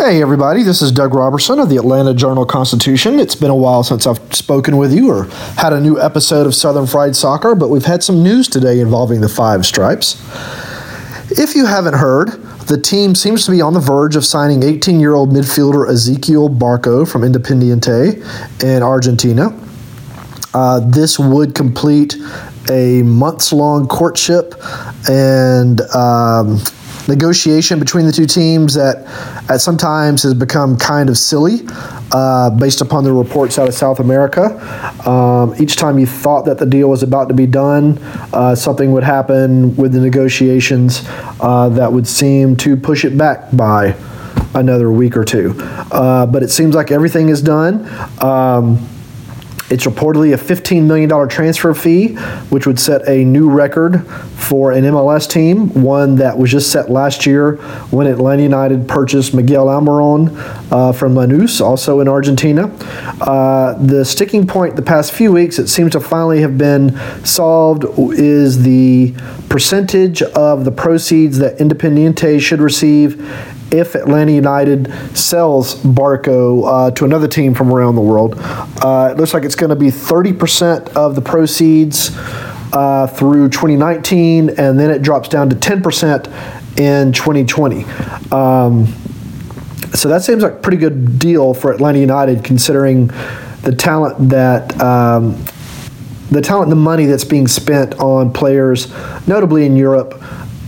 Hey, everybody, this is Doug Roberson of the Atlanta Journal Constitution. It's been a while since I've spoken with you or had a new episode of Southern Fried Soccer, but we've had some news today involving the Five Stripes. If you haven't heard, the team seems to be on the verge of signing 18 year old midfielder Ezequiel Barco from Independiente in Argentina. Uh, this would complete a months long courtship and um, negotiation between the two teams that at sometimes has become kind of silly uh, based upon the reports out of South America. Um, each time you thought that the deal was about to be done, uh, something would happen with the negotiations uh, that would seem to push it back by another week or two. Uh, but it seems like everything is done. Um, it's reportedly a $15 million transfer fee, which would set a new record for an MLS team, one that was just set last year when Atlanta United purchased Miguel Almiron uh, from Lanús, also in Argentina. Uh, the sticking point the past few weeks, it seems to finally have been solved, is the percentage of the proceeds that Independiente should receive if Atlanta United sells Barco uh, to another team from around the world. Uh, it looks like it's going to be 30% of the proceeds uh, through 2019, and then it drops down to 10% in 2020. Um, so that seems like a pretty good deal for Atlanta United, considering the talent that. Um, the talent and the money that's being spent on players, notably in Europe,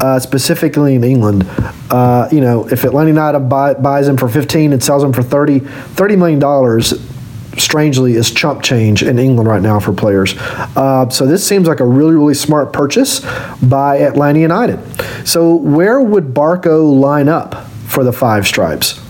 uh, specifically in England. Uh, you know, if Atlanta United buy, buys him for 15 and sells him for 30, $30 million, strangely, is chump change in England right now for players. Uh, so this seems like a really, really smart purchase by Atlanta United. So where would Barco line up for the Five Stripes?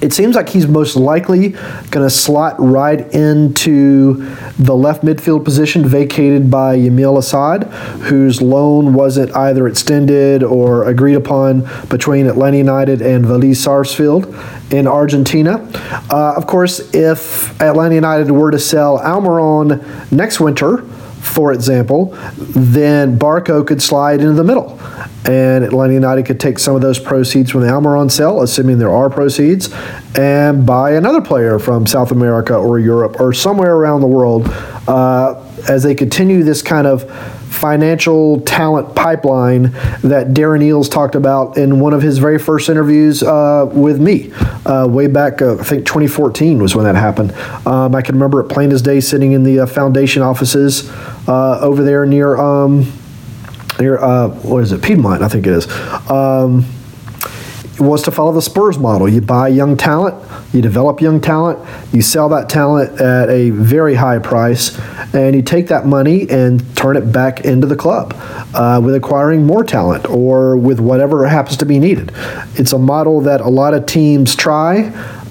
It seems like he's most likely going to slot right into the left midfield position vacated by Yamil Asad, whose loan wasn't either extended or agreed upon between Atlanta United and Vélez Sarsfield in Argentina. Uh, of course, if Atlanta United were to sell Almiron next winter, for example, then Barco could slide into the middle. And Atlanta United could take some of those proceeds from the Almiron sale, assuming there are proceeds, and buy another player from South America or Europe or somewhere around the world uh, as they continue this kind of financial talent pipeline that Darren Eales talked about in one of his very first interviews uh, with me, uh, way back, uh, I think 2014 was when that happened. Um, I can remember it plain as day sitting in the uh, foundation offices uh, over there near, um, near uh, what is it, Piedmont, I think it is. Um, was to follow the Spurs model. You buy young talent, you develop young talent, you sell that talent at a very high price, and you take that money and turn it back into the club uh, with acquiring more talent or with whatever happens to be needed. It's a model that a lot of teams try.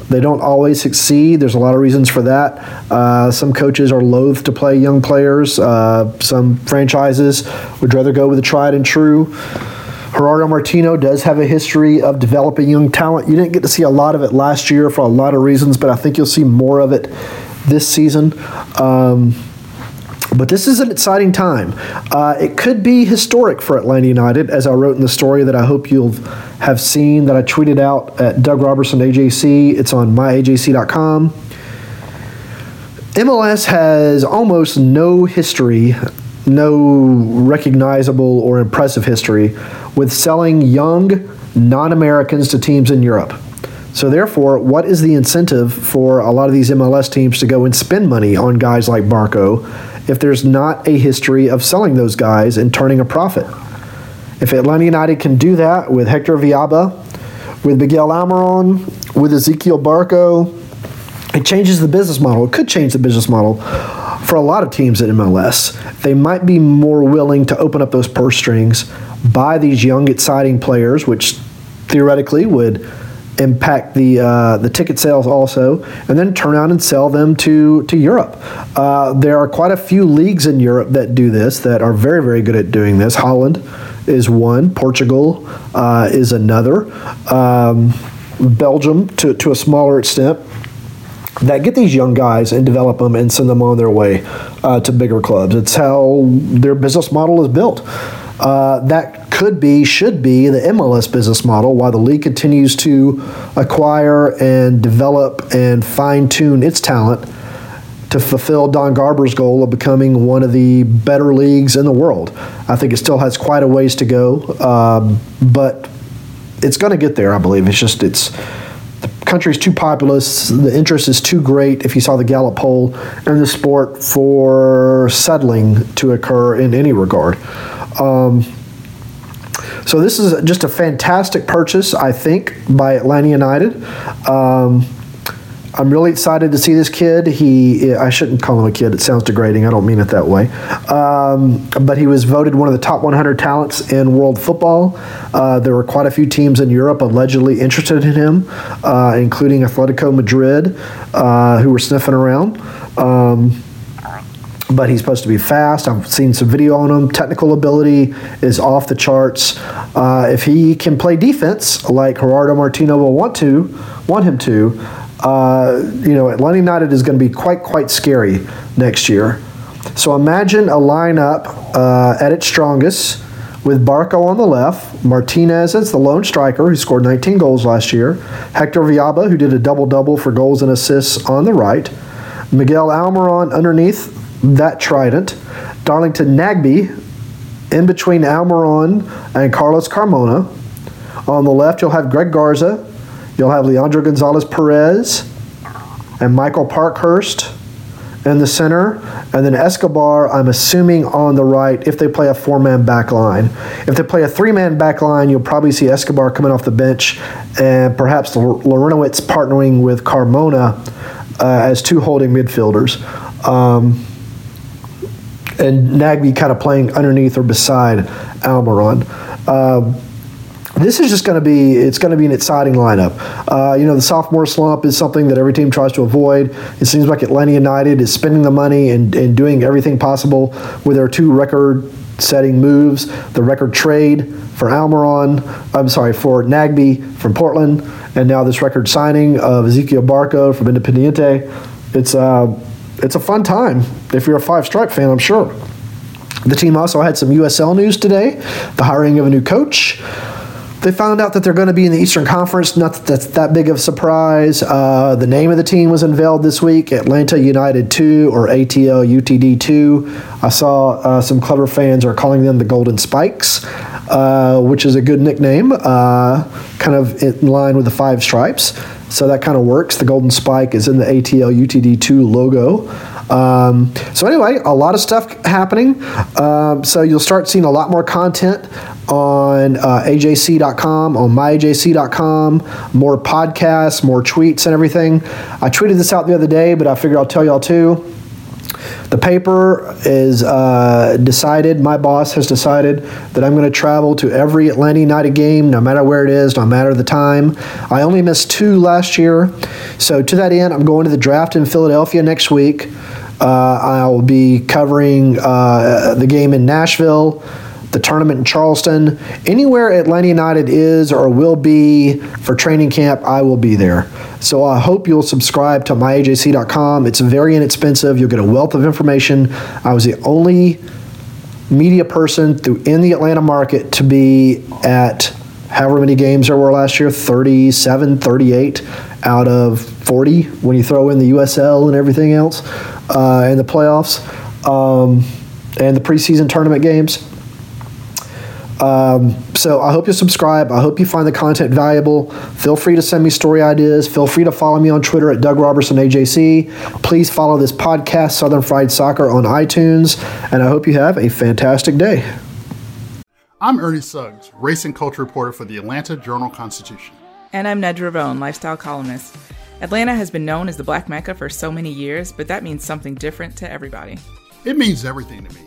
They don't always succeed. There's a lot of reasons for that. Uh, some coaches are loath to play young players. Uh, some franchises would rather go with the tried and true. Gerardo Martino does have a history of developing young talent. You didn't get to see a lot of it last year for a lot of reasons, but I think you'll see more of it this season. Um, but this is an exciting time. Uh, it could be historic for Atlanta United, as I wrote in the story that I hope you'll have seen that I tweeted out at Doug Roberson AJC. It's on myajc.com. MLS has almost no history, no recognizable or impressive history with selling young non Americans to teams in Europe. So, therefore, what is the incentive for a lot of these MLS teams to go and spend money on guys like Barco if there's not a history of selling those guys and turning a profit. If Atlanta United can do that with Hector Villalba, with Miguel Almiron, with Ezequiel Barco, it changes the business model. It could change the business model for a lot of teams in MLS. They might be more willing to open up those purse strings, buy these young, exciting players, which theoretically would impact the uh, the ticket sales also, and then turn around and sell them to to Europe. Uh, there are quite a few leagues in Europe that do this that are very very good at doing this. Holland is one. Portugal uh, is another. Um, Belgium to to a smaller extent that get these young guys and develop them and send them on their way uh, to bigger clubs. It's how their business model is built. Uh, that could be, should be the MLS business model while the league continues to acquire and develop and fine tune its talent to fulfill Don Garber's goal of becoming one of the better leagues in the world. I think it still has quite a ways to go, um, but it's going to get there, I believe. It's just, it's country's too populous, the interest is too great, if you saw the Gallup poll, in the sport for settling to occur in any regard. Um, so this is just a fantastic purchase, I think, by Atlanta United. Um, I'm really excited to see this kid. He, I shouldn't call him a kid. It sounds degrading. I don't mean it that way. Um, but he was voted one of the top 100 talents in world football. Uh, there were quite a few teams in Europe allegedly interested in him, uh, including Atletico Madrid, uh, who were sniffing around. Um, but he's supposed to be fast. I've seen some video on him. Technical ability is off the charts. Uh, if he can play defense like Gerardo Martino will want to, want him to, uh, you know, Atlanta United is going to be quite, quite scary next year. So imagine a lineup uh, at its strongest with Barco on the left, Martinez as the lone striker who scored 19 goals last year, Hector Villalba, who did a double-double for goals and assists on the right, Miguel Almiron underneath that trident, Darlington Nagbe in between Almiron and Carlos Carmona. On the left, you'll have Greg Garza, You'll have Leandro Gonzalez Pirez and Michael Parkhurst in the center, and then Escobar, I'm assuming on the right if they play a four man back line. If they play a three man back line, you'll probably see Escobar coming off the bench and perhaps Larentowicz partnering with Carmona uh, as two holding midfielders. Um, and Nagbe kind of playing underneath or beside Almiron. Uh, this is just going to be it's going to be an exciting lineup. Uh, you know, the sophomore slump is something that every team tries to avoid. It seems like Atlanta United is spending the money and, and doing everything possible with their two record setting moves, the record trade for Almiron, I'm sorry, for Nagbe from Portland, and now this record signing of Ezequiel Barco from Independiente. It's uh, it's a fun time if you're a five stripe fan, I'm sure. The team also had some USL news today, the hiring of a new coach. They found out that they're going to be in the Eastern Conference. Not that that's that big of a surprise. Uh, the name of the team was unveiled this week Atlanta United 2 or ATL UTD 2. I saw uh, some clever fans are calling them the Golden Spikes, uh, which is a good nickname, uh, kind of in line with the Five Stripes. So that kind of works. The Golden Spike is in the ATL UTD 2 logo. Um, so anyway, a lot of stuff happening. Um, so you'll start seeing a lot more content on uh, ajc.com, on myajc.com, more podcasts, more tweets, and everything. I tweeted this out the other day, but I figured I'll tell y'all too. The paper is uh, decided, my boss has decided that I'm going to travel to every Atlanta United game, no matter where it is, no matter the time. I only missed two last year. So, to that end, I'm going to the draft in Philadelphia next week. Uh, I'll be covering uh, the game in Nashville the tournament in Charleston. Anywhere Atlanta United is or will be for training camp, I will be there. So I hope you'll subscribe to myajc.com. It's very inexpensive. You'll get a wealth of information. I was the only media person through in the Atlanta market to be at however many games there were last year 37 38 out of 40 when you throw in the USL and everything else uh, and the playoffs um, and the preseason tournament games um, So I hope you subscribe. I hope you find the content valuable. Feel free to send me story ideas. Feel free to follow me on Twitter at Doug Roberson AJC. Please follow this podcast, Southern Fried Soccer, on iTunes. And I hope you have a fantastic day. I'm Ernie Suggs, race and culture reporter for the Atlanta Journal Constitution. And I'm Nedra Rhone, lifestyle columnist. Atlanta has been known as the Black Mecca for so many years, but that means something different to everybody. It means everything to me.